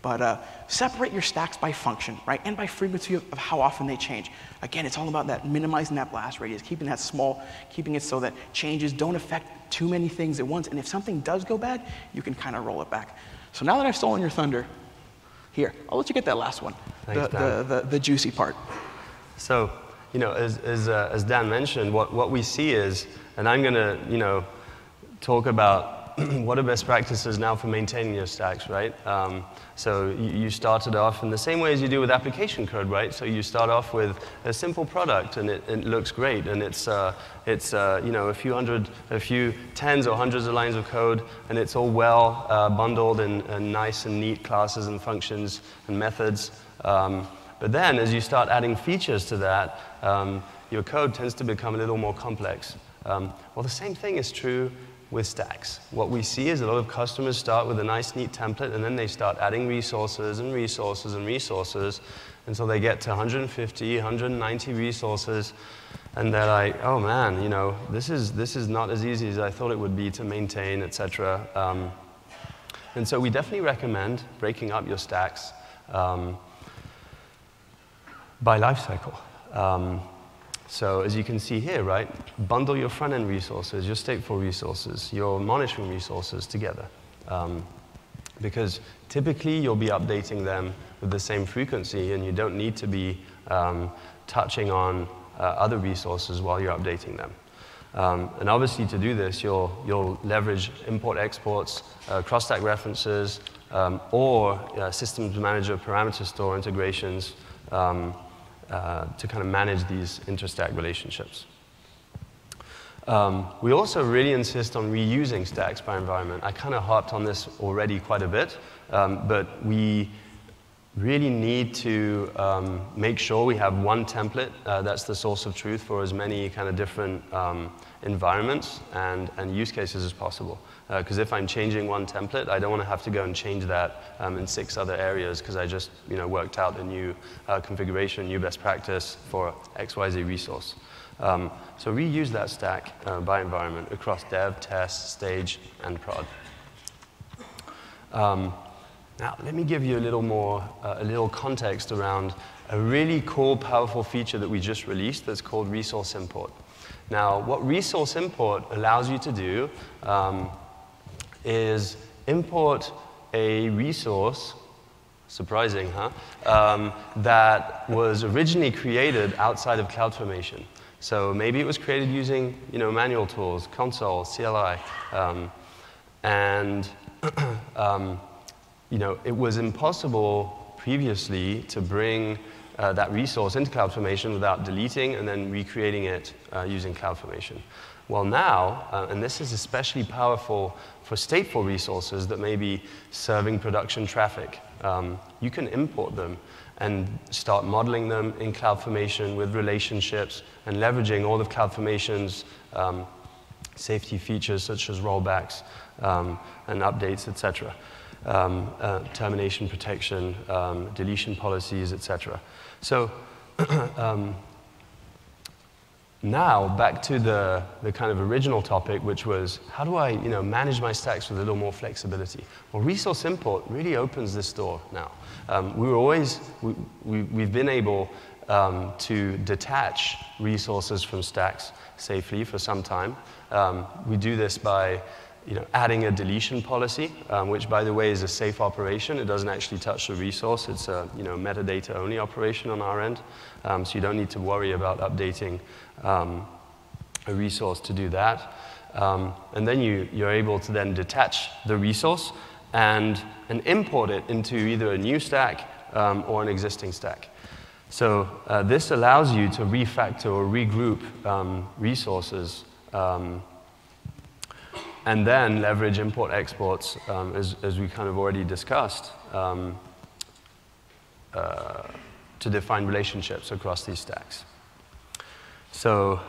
But uh, separate your stacks by function, right? And by frequency of, of, how often they change. Again, it's all about that minimizing that blast radius, keeping that small, keeping it so that changes don't affect too many things at once. And if something does go bad, you can kind of roll it back. So now that I've stolen your thunder, here, I'll let you get that last one, Thanks, the, the, the, the, juicy part. So, you know, as, as, uh, as Dan mentioned, what, what we see is, and I'm going to, you know, talk about what are best practices now for maintaining your stacks, right? Um, so you started off in the same way as you do with application code, right? So you start off with a simple product and it, it looks great and it's, uh, it's uh, you know, a few hundred, a few tens or hundreds of lines of code and it's all well uh, bundled and, nice and neat classes and functions and methods. Um, but then as you start adding features to that, um, your code tends to become a little more complex. Um, well, the same thing is true with stacks. What we see is a lot of customers start with a nice, neat template, and then they start adding resources and resources and resources until they get to 150, 190 resources, and they're like, oh man, you know, this is, this is not as easy as I thought it would be to maintain, etc. Um, and so we definitely recommend breaking up your stacks um, by lifecycle. Um, so as you can see here, right, bundle your front-end resources, your stateful resources, your monitoring resources together. Um, because typically you'll be updating them with the same frequency and you don't need to be um, touching on uh, other resources while you're updating them. Um, and obviously to do this, you'll, you'll leverage import exports, uh, cross-stack references, um, or uh, systems manager parameter store integrations um, uh, to kind of manage these interstack relationships. Um, we also really insist on reusing stacks by environment. I kind of harped on this already quite a bit, um, but we really need to um, make sure we have one template uh, that's the source of truth for as many kind of different um, environments and, and use cases as possible. Because uh, if I'm changing one template, I don't want to have to go and change that um, in six other areas because I just you know, worked out a new uh, configuration, new best practice for XYZ resource. Um, so reuse that stack uh, by environment across dev, test, stage, and prod. Um, now, let me give you a little more, uh, a little context around a really cool, powerful feature that we just released that's called resource import. Now, what resource import allows you to do um, is import a resource, surprising, huh, um, that was originally created outside of CloudFormation. So maybe it was created using you know, manual tools, console, CLI, um, and um, you know, it was impossible previously to bring uh, that resource into CloudFormation without deleting and then recreating it uh, using CloudFormation. Well, now, uh, and this is especially powerful for stateful resources that may be serving production traffic, um, you can import them and start modeling them in CloudFormation with relationships and leveraging all of CloudFormation's um, safety features such as rollbacks um, and updates, etc um, uh, termination protection, um, deletion policies, etc. So um, now back to the, the kind of original topic, which was how do I you know, manage my stacks with a little more flexibility? Well, resource import really opens this door now. Um, we were always, we, we, we've been able um, to detach resources from stacks safely for some time. Um, we do this by you know, adding a deletion policy, um, which by the way is a safe operation. It doesn't actually touch the resource. It's a you know, metadata only operation on our end. Um, so you don't need to worry about updating um, a resource to do that. Um, and then you, you're able to then detach the resource and, and import it into either a new stack um, or an existing stack. So uh, this allows you to refactor or regroup um, resources and then leverage import exports, um, as, as, we kind of already discussed, um, uh, to define relationships across these stacks. So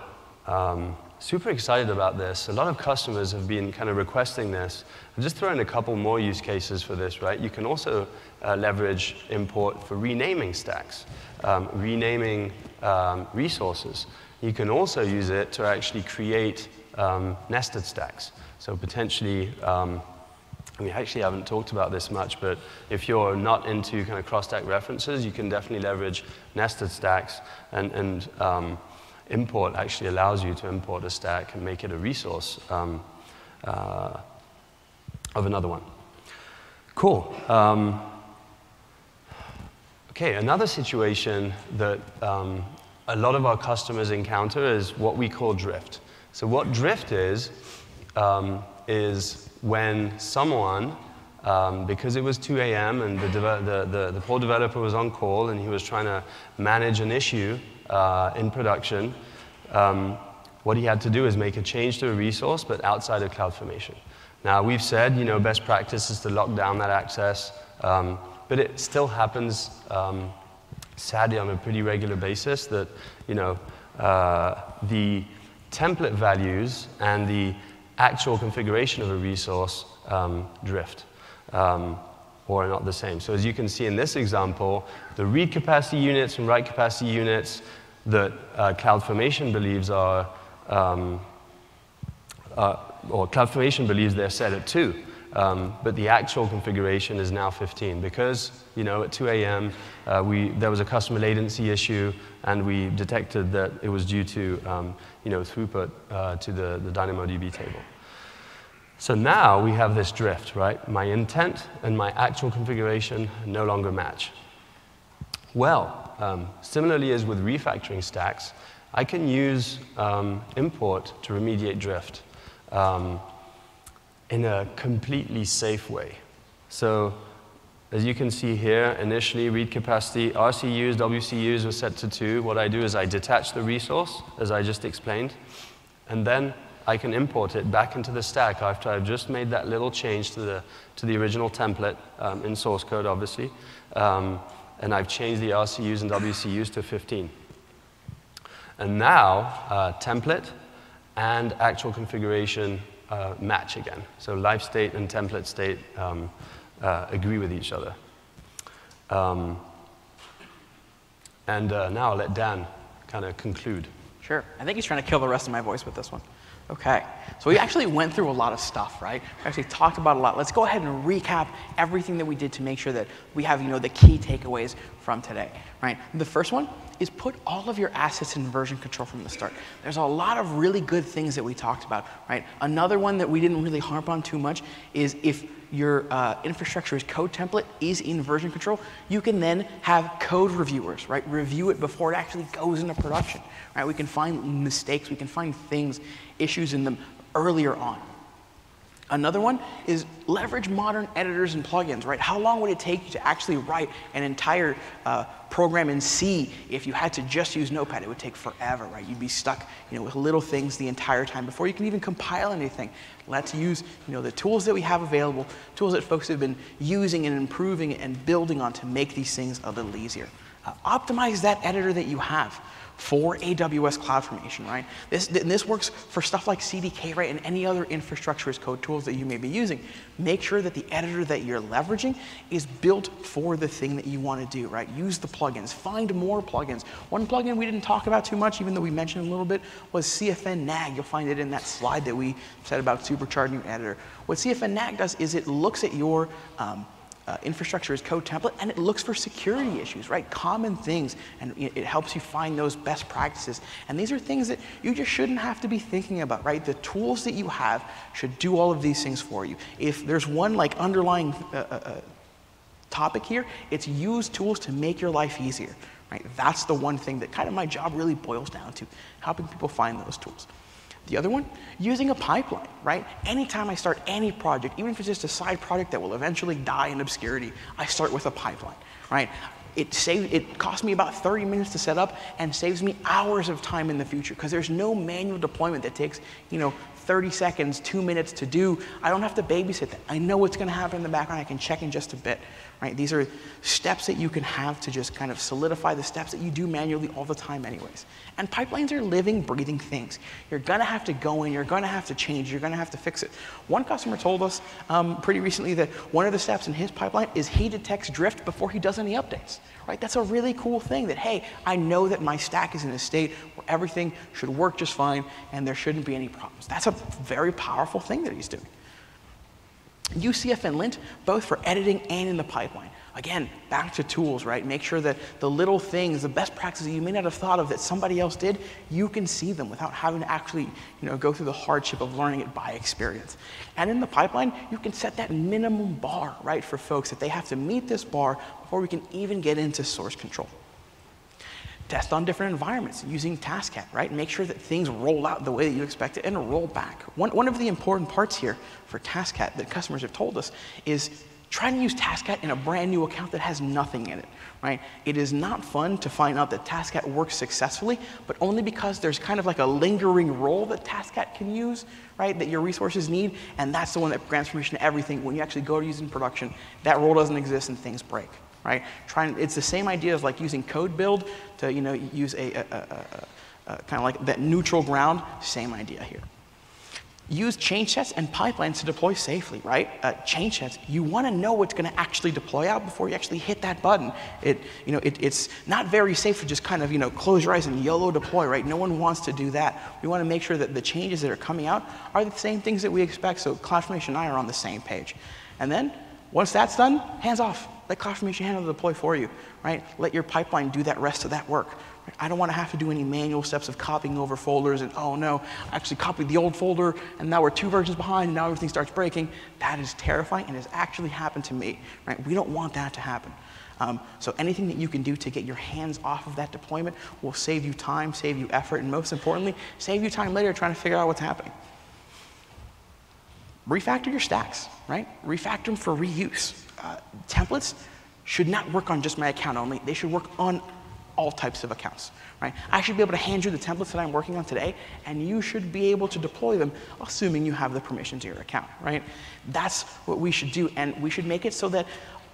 um, super excited about this. A lot of customers have been kind of requesting this. I'll just throw in a couple more use cases for this, right? You can also uh, leverage import for renaming stacks, um, renaming um, resources. You can also use it to actually create um, nested stacks. So potentially, um, we actually haven't talked about this much, but if you're not into kind of cross-stack references, you can definitely leverage nested stacks, and, and um, import actually allows you to import a stack and make it a resource um, uh, of another one. Cool. Um, okay, another situation that um, a lot of our customers encounter is what we call drift. So what drift is, um, is when someone, um, because it was 2 a.m. and the, the, the, the, poor developer was on call and he was trying to manage an issue uh, in production, um, what he had to do is make a change to a resource, but outside of CloudFormation. Now, we've said, you know, best practice is to lock down that access, um, but it still happens, um, sadly, on a pretty regular basis that, you know, uh, the template values and the actual configuration of a resource um, drift um, or are not the same. So as you can see in this example, the read capacity units and write capacity units that uh, CloudFormation believes are, um, uh, or CloudFormation believes they're set at 2. Um, but the actual configuration is now 15 because, you know, at 2 a.m. Uh, we, there was a customer latency issue and we detected that it was due to, um, you know, throughput uh, to the, the DynamoDB table. So now we have this drift, right? My intent and my actual configuration no longer match. Well, um, similarly as with refactoring stacks, I can use um, import to remediate drift um, in a completely safe way. So as you can see here, initially read capacity, RCUs, WCUs were set to 2. What I do is I detach the resource, as I just explained, and then I can import it back into the stack after I've just made that little change to the, to the original template um, in source code, obviously. Um, and I've changed the RCUs and WCUs to 15. And now, uh, template and actual configuration uh, match again. So live state and template state um, uh, agree with each other. Um, and uh, now I'll let Dan kind of conclude. Sure. I think he's trying to kill the rest of my voice with this one. Okay, so we actually went through a lot of stuff, right? We actually talked about a lot. Let's go ahead and recap everything that we did to make sure that we have, you know, the key takeaways from today, right? The first one is put all of your assets in version control from the start. There's a lot of really good things that we talked about, right? Another one that we didn't really harp on too much is if your uh, infrastructure as code template is in version control, you can then have code reviewers, right? Review it before it actually goes into production, right? We can find mistakes, we can find things, issues in them earlier on. Another one is leverage modern editors and plugins, right? How long would it take you to actually write an entire uh, program in C if you had to just use Notepad? It would take forever, right? You'd be stuck, you know, with little things the entire time before you can even compile anything. Let's use, you know, the tools that we have available, tools that folks have been using and improving and building on to make these things a little easier. Uh, optimize that editor that you have for AWS CloudFormation, right? This, this works for stuff like CDK, right, and any other infrastructure as code tools that you may be using. Make sure that the editor that you're leveraging is built for the thing that you want to do, right? Use the plugins. Find more plugins. One plugin we didn't talk about too much, even though we mentioned a little bit, was CFN NAG. You'll find it in that slide that we said about supercharging your editor. What CFN NAG does is it looks at your um, uh, infrastructure as code template, and it looks for security issues, right? Common things, and it helps you find those best practices. And these are things that you just shouldn't have to be thinking about, right? The tools that you have should do all of these things for you. If there's one like underlying uh, uh, uh topic here, it's use tools to make your life easier, right? That's the one thing that kind of my job really boils down to, helping people find those tools. The other one, using a pipeline, right? Anytime I start any project, even if it's just a side project that will eventually die in obscurity, I start with a pipeline, right? It, save, it costs me about 30 minutes to set up and saves me hours of time in the future because there's no manual deployment that takes, you know, 30 seconds, two minutes to do. I don't have to babysit that. I know what's going to happen in the background. I can check in just a bit. Right? These are steps that you can have to just kind of solidify the steps that you do manually all the time, anyways. And pipelines are living, breathing things. You're to have to go in, you're to have to change, you're to have to fix it. One customer told us um, pretty recently that one of the steps in his pipeline is he detects drift before he does any updates. Right? That's a really cool thing that, hey, I know that my stack is in a state where everything should work just fine and there shouldn't be any problems. That's a very powerful thing that he's doing. Use CFNLint, both for editing and in the pipeline. Again, back to tools, right? Make sure that the little things, the best practices you may not have thought of that somebody else did, you can see them without having to actually, you know, go through the hardship of learning it by experience. And in the pipeline, you can set that minimum bar, right, for folks that they have to meet this bar before we can even get into source control test on different environments using TaskCat, right? Make sure that things roll out the way that you expect it and roll back. One, one of the important parts here for TaskCat that customers have told us is trying to use TaskCat in a brand new account that has nothing in it, right? It is not fun to find out that TaskCat works successfully, but only because there's kind of like a lingering role that TaskCat can use, right, that your resources need, and that's the one that grants permission to everything. When you actually go to use in production, that role doesn't exist and things break right? Trying, it's the same idea as like using CodeBuild to you know, use a, a, a, a kind of like that neutral ground, same idea here. Use change sets and pipelines to deploy safely, right? Uh, change sets, you want to know what's going to actually deploy out before you actually hit that button. It, you know, it, it's not very safe to just kind of, you know, close your eyes and YOLO deploy, right? No one wants to do that. We want to make sure that the changes that are coming out are the same things that we expect, so CloudFormation and I are on the same page. And then, once that's done, hands off. Let CloudFormation handle the deploy for you, right? Let your pipeline do that rest of that work. Right? I don't want to have to do any manual steps of copying over folders and, oh no, I actually copied the old folder and now we're two versions behind and now everything starts breaking. That is terrifying and has actually happened to me, right? We don't want that to happen. Um, so anything that you can do to get your hands off of that deployment will save you time, save you effort, and most importantly, save you time later trying to figure out what's happening. Refactor your stacks, right? Refactor them for reuse uh, templates should not work on just my account only. They should work on all types of accounts, right? I should be able to hand you the templates that I'm working on today, and you should be able to deploy them, assuming you have the permission to your account, right? That's what we should do, and we should make it so that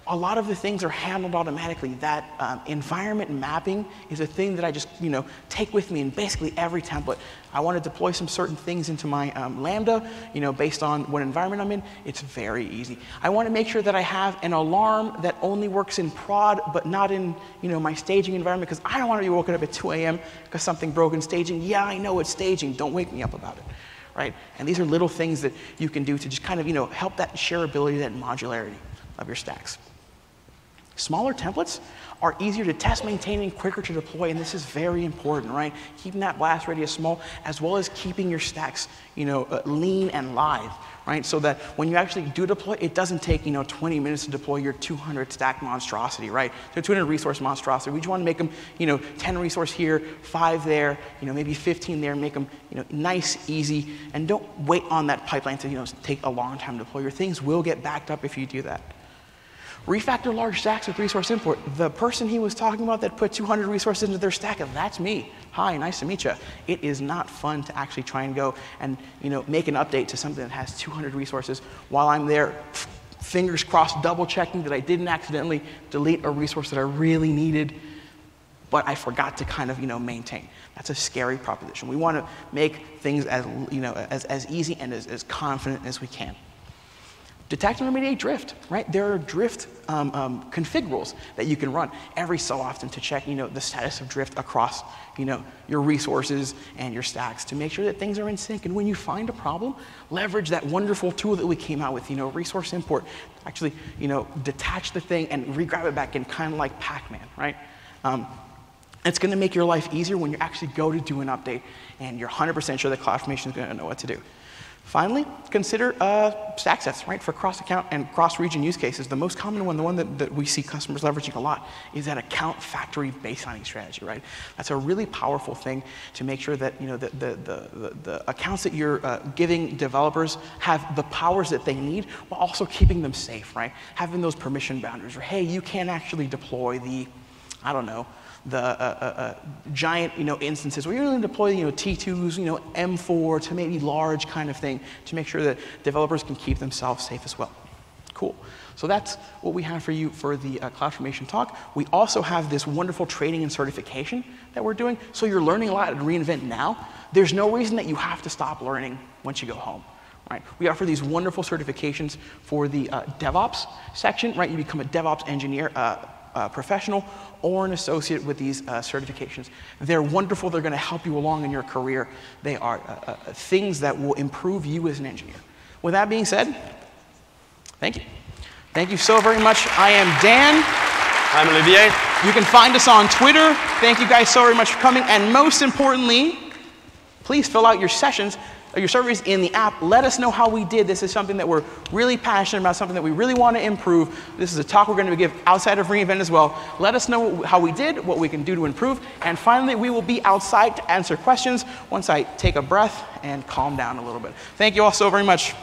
a lot of the things are handled automatically. That um, environment mapping is a thing that I just, you know, take with me in basically every template. I want to deploy some certain things into my um, Lambda, you know, based on what environment I'm in. It's very easy. I want to make sure that I have an alarm that only works in prod, but not in, you know, my staging environment, because I don't want to be woken up at 2 a.m. because something broke in staging. Yeah, I know it's staging. Don't wake me up about it. Right? And these are little things that you can do to just kind of, you know, help that shareability, that modularity of your stacks. Smaller templates are easier to test, maintain, and quicker to deploy, and this is very important, right? Keeping that blast radius small, as well as keeping your stacks, you know, uh, lean and live, right? So that when you actually do deploy, it doesn't take, you know, 20 minutes to deploy your 200 stack monstrosity, right? So 200 resource monstrosity. We just want to make them, you know, 10 resource here, five there, you know, maybe 15 there, make them, you know, nice, easy, and don't wait on that pipeline to, you know, take a long time to deploy. Your things will get backed up if you do that. Refactor large stacks with resource import. The person he was talking about that put 200 resources into their stack, that's me. Hi, nice to meet you. It is not fun to actually try and go and you know make an update to something that has 200 resources while I'm there, fingers crossed, double checking that I didn't accidentally delete a resource that I really needed, but I forgot to kind of you know maintain. That's a scary proposition. We want to make things as you know as, as easy and as, as confident as we can. Detect and remediate drift, right? There are drift um, um, config rules that you can run every so often to check, you know, the status of drift across, you know, your resources and your stacks to make sure that things are in sync. And when you find a problem, leverage that wonderful tool that we came out with, you know, resource import. Actually, you know, detach the thing and regrab it back in, kind of like Pac-Man, right? Um, it's going to make your life easier when you actually go to do an update and you're 100% sure that CloudFormation is going to know what to do. Finally, consider uh, sets, right? For cross-account and cross-region use cases, the most common one, the one that, that we see customers leveraging a lot, is that account factory baselining strategy, right? That's a really powerful thing to make sure that you know the, the, the, the accounts that you're uh, giving developers have the powers that they need, while also keeping them safe, right? Having those permission boundaries, or hey, you can't actually deploy the, I don't know, the uh, uh, uh, giant you know, instances where you're going to deploy you know, T2s, you know, M4 to maybe large kind of thing to make sure that developers can keep themselves safe as well. Cool. So that's what we have for you for the uh, CloudFormation talk. We also have this wonderful training and certification that we're doing. So you're learning a lot at reInvent now. There's no reason that you have to stop learning once you go home. Right? We offer these wonderful certifications for the uh, DevOps section. Right? You become a DevOps engineer. Uh, a professional or an associate with these uh, certifications. They're wonderful. They're going to help you along in your career. They are uh, uh, things that will improve you as an engineer. With that being said, thank you. Thank you so very much. I am Dan. I'm Olivier. You can find us on Twitter. Thank you guys so very much for coming. And most importantly, please fill out your sessions your surveys in the app. Let us know how we did. This is something that we're really passionate about, something that we really want to improve. This is a talk we're going to give outside of reInvent as well. Let us know how we did, what we can do to improve. And finally, we will be outside to answer questions once I take a breath and calm down a little bit. Thank you all so very much.